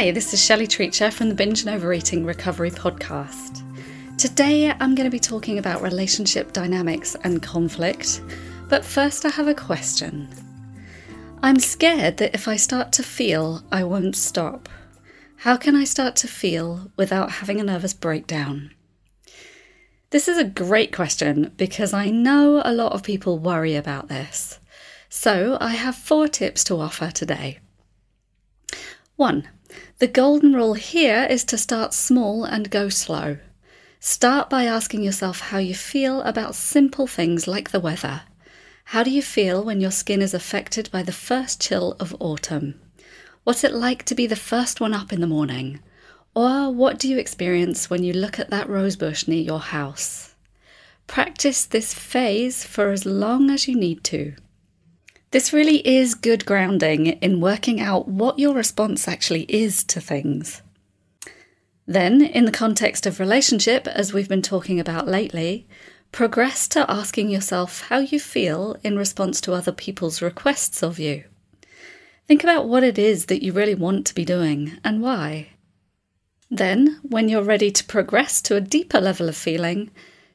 Hi, this is Shelley Treacher from the Binge and Overeating Recovery Podcast. Today I'm going to be talking about relationship dynamics and conflict, but first I have a question. I'm scared that if I start to feel, I won't stop. How can I start to feel without having a nervous breakdown? This is a great question because I know a lot of people worry about this. So I have four tips to offer today. 1. The golden rule here is to start small and go slow. Start by asking yourself how you feel about simple things like the weather. How do you feel when your skin is affected by the first chill of autumn? What's it like to be the first one up in the morning? Or what do you experience when you look at that rosebush near your house? Practice this phase for as long as you need to. This really is good grounding in working out what your response actually is to things. Then, in the context of relationship, as we've been talking about lately, progress to asking yourself how you feel in response to other people's requests of you. Think about what it is that you really want to be doing and why. Then, when you're ready to progress to a deeper level of feeling,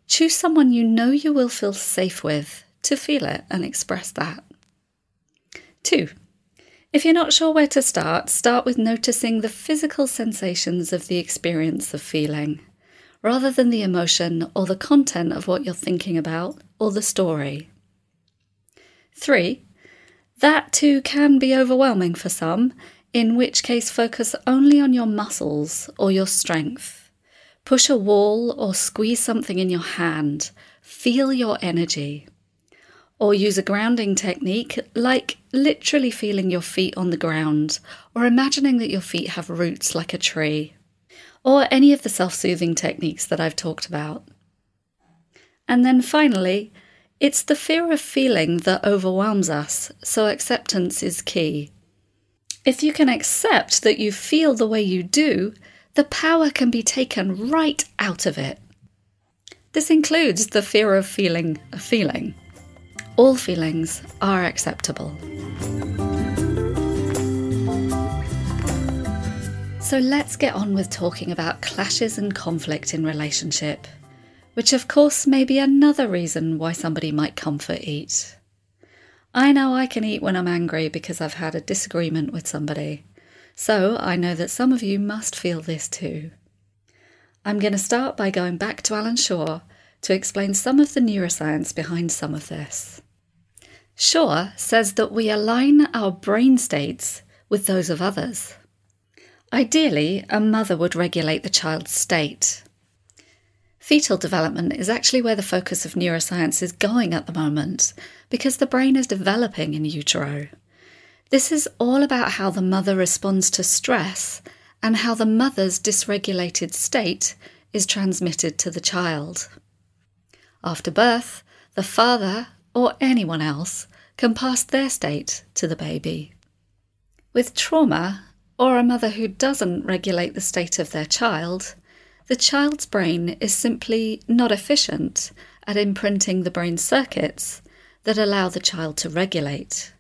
choose someone you know you will feel safe with to feel it and express that. Two, if you're not sure where to start, start with noticing the physical sensations of the experience of feeling, rather than the emotion or the content of what you're thinking about or the story. Three, that too can be overwhelming for some, in which case focus only on your muscles or your strength. Push a wall or squeeze something in your hand. Feel your energy or use a grounding technique like literally feeling your feet on the ground or imagining that your feet have roots like a tree, or any of the self soothing techniques that I've talked about. And then finally, it's the fear of feeling that overwhelms us, so acceptance is key. If you can accept that you feel the way you do, the power can be taken right out of it. This includes the fear of feeling a feeling. All feelings are acceptable. So let's get on with talking about clashes and conflict in relationship, which of course may be another reason why somebody might comfort eat. I know I can eat when I'm angry because I've had a disagreement with somebody, so I know that some of you must feel this too. I'm going to start by going back to Allan Schore to explain some of the neuroscience behind some of this. Schore says that we align our brain states with those of others. Ideally, a mother would regulate the child's state. Fetal development is actually where the focus of neuroscience is going at the moment because the brain is developing in utero. This is all about how the mother responds to stress and how the mother's dysregulated state is transmitted to the child. After birth, the father or anyone else can pass their state to the baby. With trauma, or a mother who doesn't regulate the state of their child, the child's brain is simply not efficient at imprinting the brain circuits that allow the child to regulate.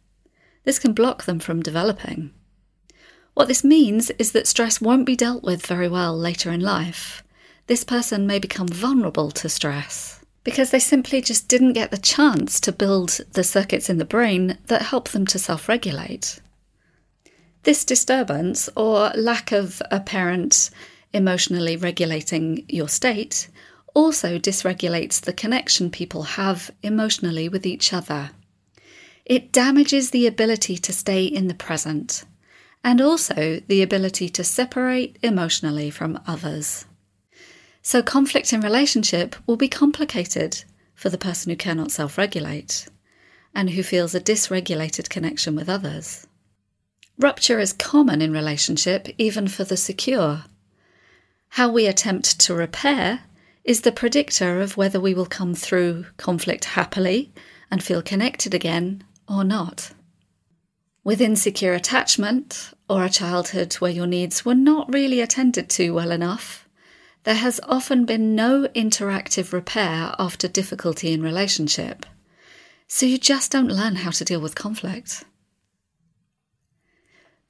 This can block them from developing. What this means is that stress won't be dealt with very well later in life. This person may become vulnerable to stress because they simply just didn't get the chance to build the circuits in the brain that help them to self regulate. This disturbance or lack of a parent emotionally regulating your state also dysregulates the connection people have emotionally with each other. It damages the ability to stay in the present and also the ability to separate emotionally from others. So, conflict in relationship will be complicated for the person who cannot self regulate and who feels a dysregulated connection with others. Rupture is common in relationship, even for the secure. How we attempt to repair is the predictor of whether we will come through conflict happily and feel connected again or not. With insecure attachment or a childhood where your needs were not really attended to well enough, there has often been no interactive repair after difficulty in relationship, so you just don't learn how to deal with conflict.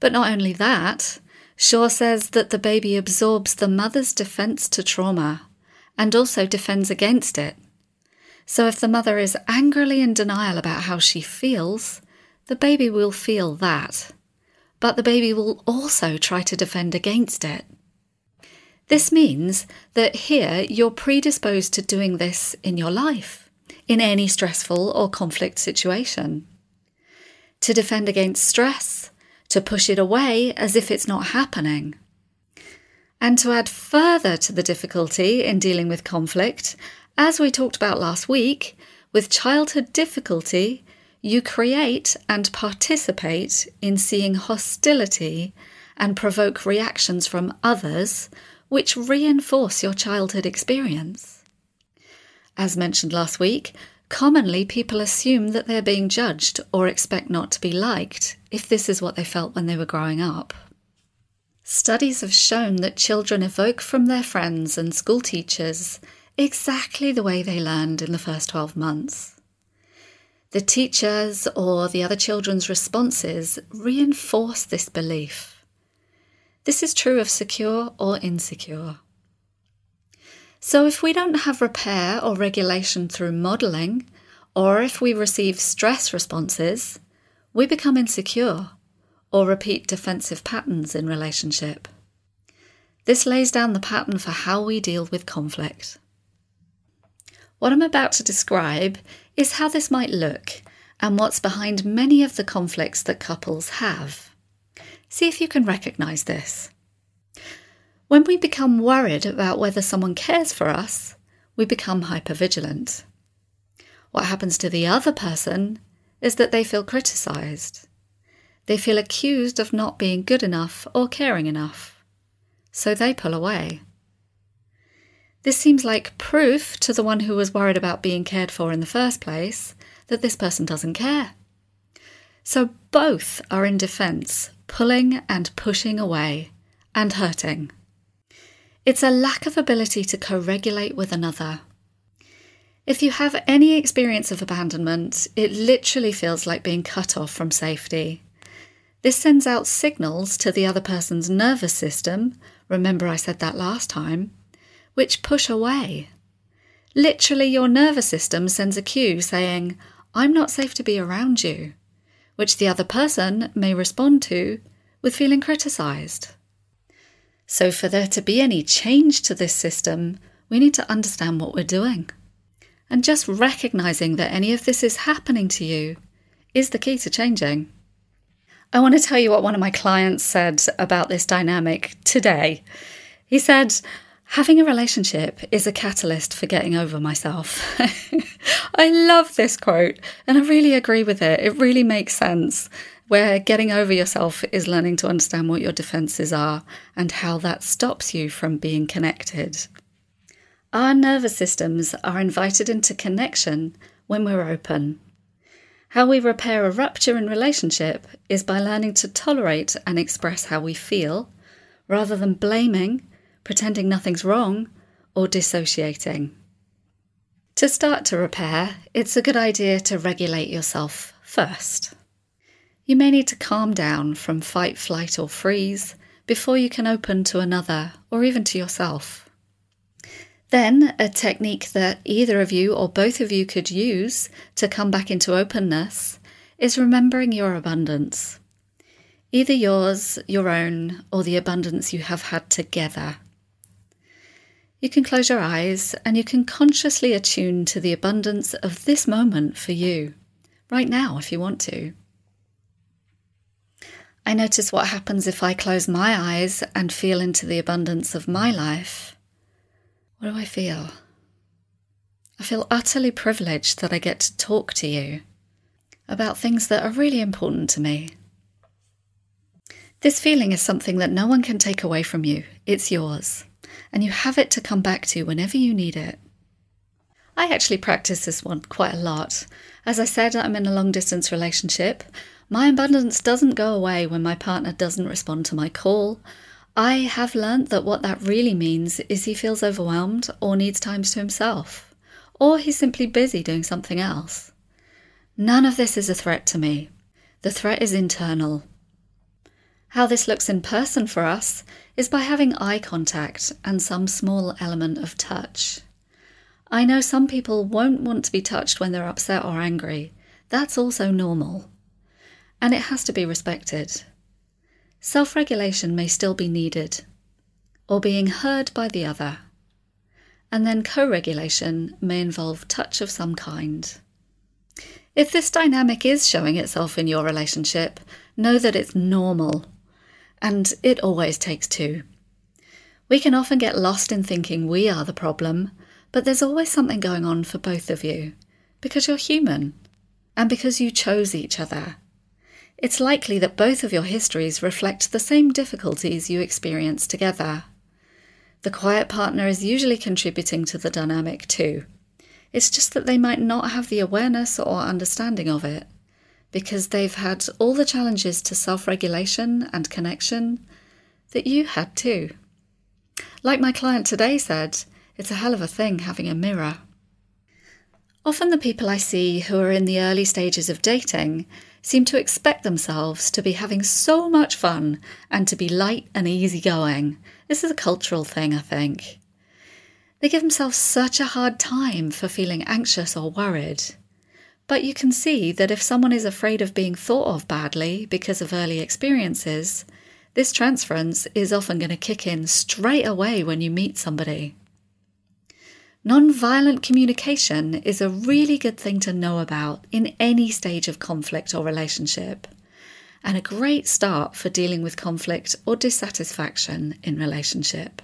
But not only that, Schore says that the baby absorbs the mother's defense to trauma and also defends against it. So if the mother is angrily in denial about how she feels, the baby will feel that. But the baby will also try to defend against it. This means that here you're predisposed to doing this in your life, in any stressful or conflict situation. To defend against stress, to push it away as if it's not happening. And to add further to the difficulty in dealing with conflict, as we talked about last week, with childhood difficulty, you create and participate in seeing hostility and provoke reactions from others which reinforce your childhood experience. As mentioned last week, commonly people assume that they're being judged or expect not to be liked if this is what they felt when they were growing up. Studies have shown that children evoke from their friends and school teachers exactly the way they learned in the first 12 months. The teachers or the other children's responses reinforce this belief. This is true of secure or insecure. So, if we don't have repair or regulation through modelling, or if we receive stress responses, we become insecure or repeat defensive patterns in relationship. This lays down the pattern for how we deal with conflict. What I'm about to describe is how this might look and what's behind many of the conflicts that couples have. See if you can recognise this. When we become worried about whether someone cares for us, we become hypervigilant. What happens to the other person is that they feel criticised. They feel accused of not being good enough or caring enough. So they pull away. This seems like proof to the one who was worried about being cared for in the first place that this person doesn't care. So both are in defence, pulling and pushing away and hurting. It's a lack of ability to co regulate with another. If you have any experience of abandonment, it literally feels like being cut off from safety. This sends out signals to the other person's nervous system, remember I said that last time, which push away. Literally, your nervous system sends a cue saying, I'm not safe to be around you, which the other person may respond to with feeling criticised. So, for there to be any change to this system, we need to understand what we're doing. And just recognising that any of this is happening to you is the key to changing. I want to tell you what one of my clients said about this dynamic today. He said, Having a relationship is a catalyst for getting over myself. I love this quote and I really agree with it. It really makes sense. Where getting over yourself is learning to understand what your defenses are and how that stops you from being connected. Our nervous systems are invited into connection when we're open. How we repair a rupture in relationship is by learning to tolerate and express how we feel rather than blaming pretending nothing's wrong, or dissociating. To start to repair, it's a good idea to regulate yourself first. You may need to calm down from fight, flight, or freeze before you can open to another or even to yourself. Then, a technique that either of you or both of you could use to come back into openness is remembering your abundance. Either yours, your own, or the abundance you have had together. You can close your eyes and you can consciously attune to the abundance of this moment for you, right now, if you want to. I notice what happens if I close my eyes and feel into the abundance of my life. What do I feel? I feel utterly privileged that I get to talk to you about things that are really important to me. This feeling is something that no one can take away from you, it's yours and you have it to come back to whenever you need it. I actually practice this one quite a lot. As I said, I'm in a long distance relationship. My abundance doesn't go away when my partner doesn't respond to my call. I have learnt that what that really means is he feels overwhelmed or needs times to himself, or he's simply busy doing something else. None of this is a threat to me. The threat is internal. How this looks in person for us is by having eye contact and some small element of touch. I know some people won't want to be touched when they're upset or angry. That's also normal. And it has to be respected. Self regulation may still be needed, or being heard by the other. And then co regulation may involve touch of some kind. If this dynamic is showing itself in your relationship, know that it's normal, and it always takes two. We can often get lost in thinking we are the problem, but there's always something going on for both of you, because you're human, and because you chose each other. It's likely that both of your histories reflect the same difficulties you experience together. The quiet partner is usually contributing to the dynamic too. It's just that they might not have the awareness or understanding of it because they've had all the challenges to self regulation and connection that you had too. Like my client today said, it's a hell of a thing having a mirror. Often, the people I see who are in the early stages of dating seem to expect themselves to be having so much fun and to be light and easygoing. This is a cultural thing, I think. They give themselves such a hard time for feeling anxious or worried. But you can see that if someone is afraid of being thought of badly because of early experiences, this transference is often going to kick in straight away when you meet somebody. Non-violent communication is a really good thing to know about in any stage of conflict or relationship, and a great start for dealing with conflict or dissatisfaction in relationship.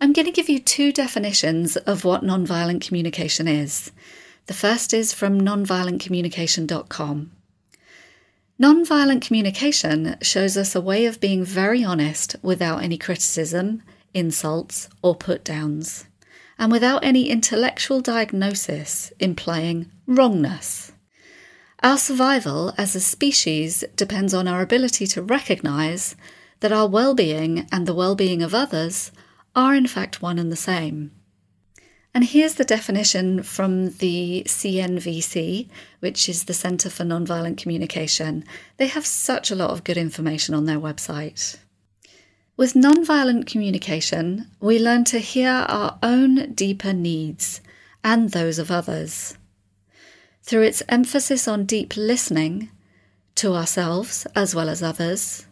I'm going to give you two definitions of what nonviolent communication is. The first is from nonviolentcommunication.com. Nonviolent communication shows us a way of being very honest without any criticism, insults, or put downs, and without any intellectual diagnosis implying wrongness. Our survival as a species depends on our ability to recognise that our well being and the well being of others are in fact one and the same. And here's the definition from the CNVC, which is the Centre for Nonviolent Communication. They have such a lot of good information on their website. With nonviolent communication, we learn to hear our own deeper needs and those of others. Through its emphasis on deep listening to ourselves as well as others,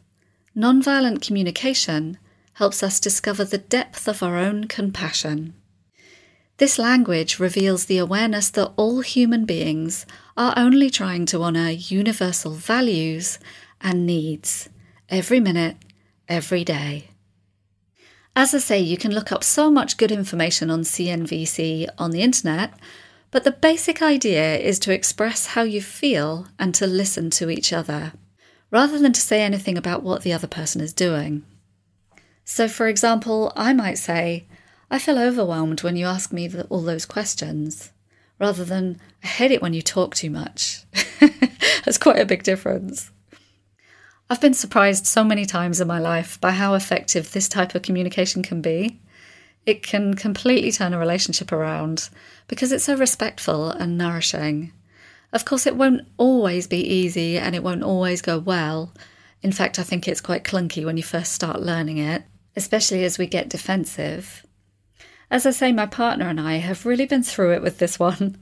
nonviolent communication helps us discover the depth of our own compassion. This language reveals the awareness that all human beings are only trying to honour universal values and needs every minute, every day. As I say, you can look up so much good information on CNVC on the internet, but the basic idea is to express how you feel and to listen to each other, rather than to say anything about what the other person is doing. So, for example, I might say, I feel overwhelmed when you ask me the, all those questions, rather than, I hate it when you talk too much. That's quite a big difference. I've been surprised so many times in my life by how effective this type of communication can be. It can completely turn a relationship around because it's so respectful and nourishing. Of course, it won't always be easy and it won't always go well. In fact, I think it's quite clunky when you first start learning it especially as we get defensive. As I say, my partner and I have really been through it with this one.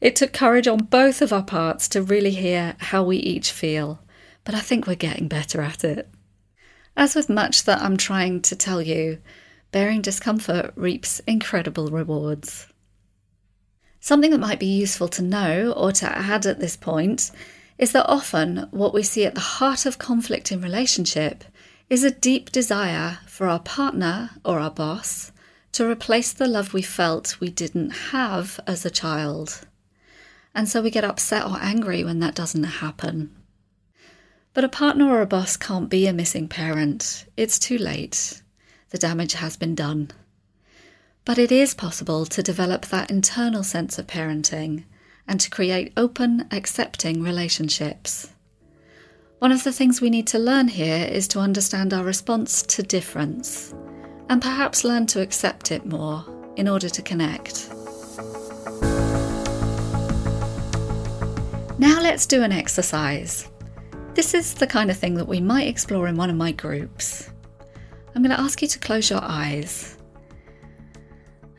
It took courage on both of our parts to really hear how we each feel, but I think we're getting better at it. As with much that I'm trying to tell you, bearing discomfort reaps incredible rewards. Something that might be useful to know or to add at this point is that often what we see at the heart of conflict in relationship is a deep desire for our partner or our boss to replace the love we felt we didn't have as a child. And so we get upset or angry when that doesn't happen. But a partner or a boss can't be a missing parent. It's too late. The damage has been done. But it is possible to develop that internal sense of parenting and to create open, accepting relationships. One of the things we need to learn here is to understand our response to difference and perhaps learn to accept it more in order to connect. Now let's do an exercise. This is the kind of thing that we might explore in one of my groups. I'm going to ask you to close your eyes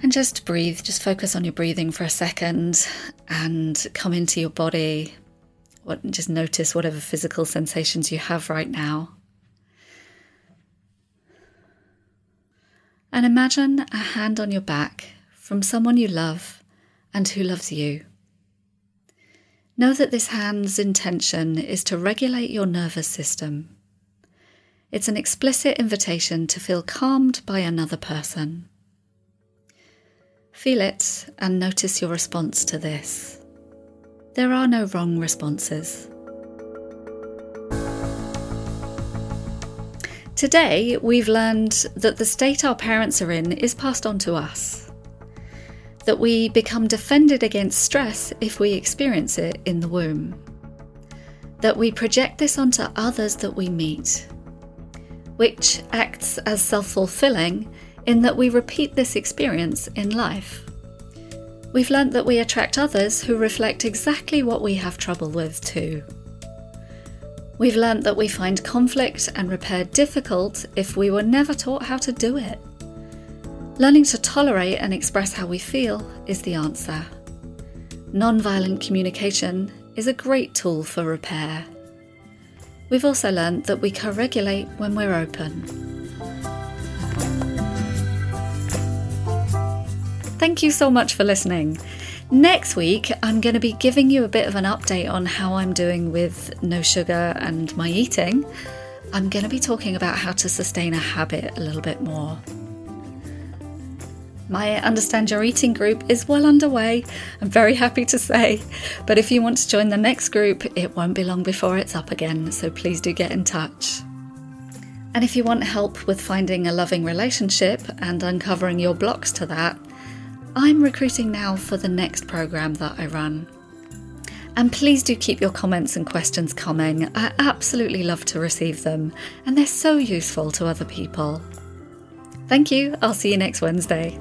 and just breathe. Just focus on your breathing for a second and come into your body. What, just notice whatever physical sensations you have right now. And imagine a hand on your back from someone you love and who loves you. Know that this hand's intention is to regulate your nervous system. It's an explicit invitation to feel calmed by another person. Feel it and notice your response to this. There are no wrong responses. Today, we've learned that the state our parents are in is passed on to us. That we become defended against stress if we experience it in the womb. That we project this onto others that we meet, which acts as self fulfilling in that we repeat this experience in life. We've learnt that we attract others who reflect exactly what we have trouble with too. We've learnt that we find conflict and repair difficult if we were never taught how to do it. Learning to tolerate and express how we feel is the answer. Non-violent communication is a great tool for repair. We've also learnt that we co regulate when we're open. Thank you so much for listening. Next week, I'm going to be giving you a bit of an update on how I'm doing with no sugar and my eating. I'm going to be talking about how to sustain a habit a little bit more. My Understand Your Eating group is well underway, I'm very happy to say. But if you want to join the next group, it won't be long before it's up again, so please do get in touch. And if you want help with finding a loving relationship and uncovering your blocks to that, I'm recruiting now for the next programme that I run. And please do keep your comments and questions coming. I absolutely love to receive them, and they're so useful to other people. Thank you. I'll see you next Wednesday.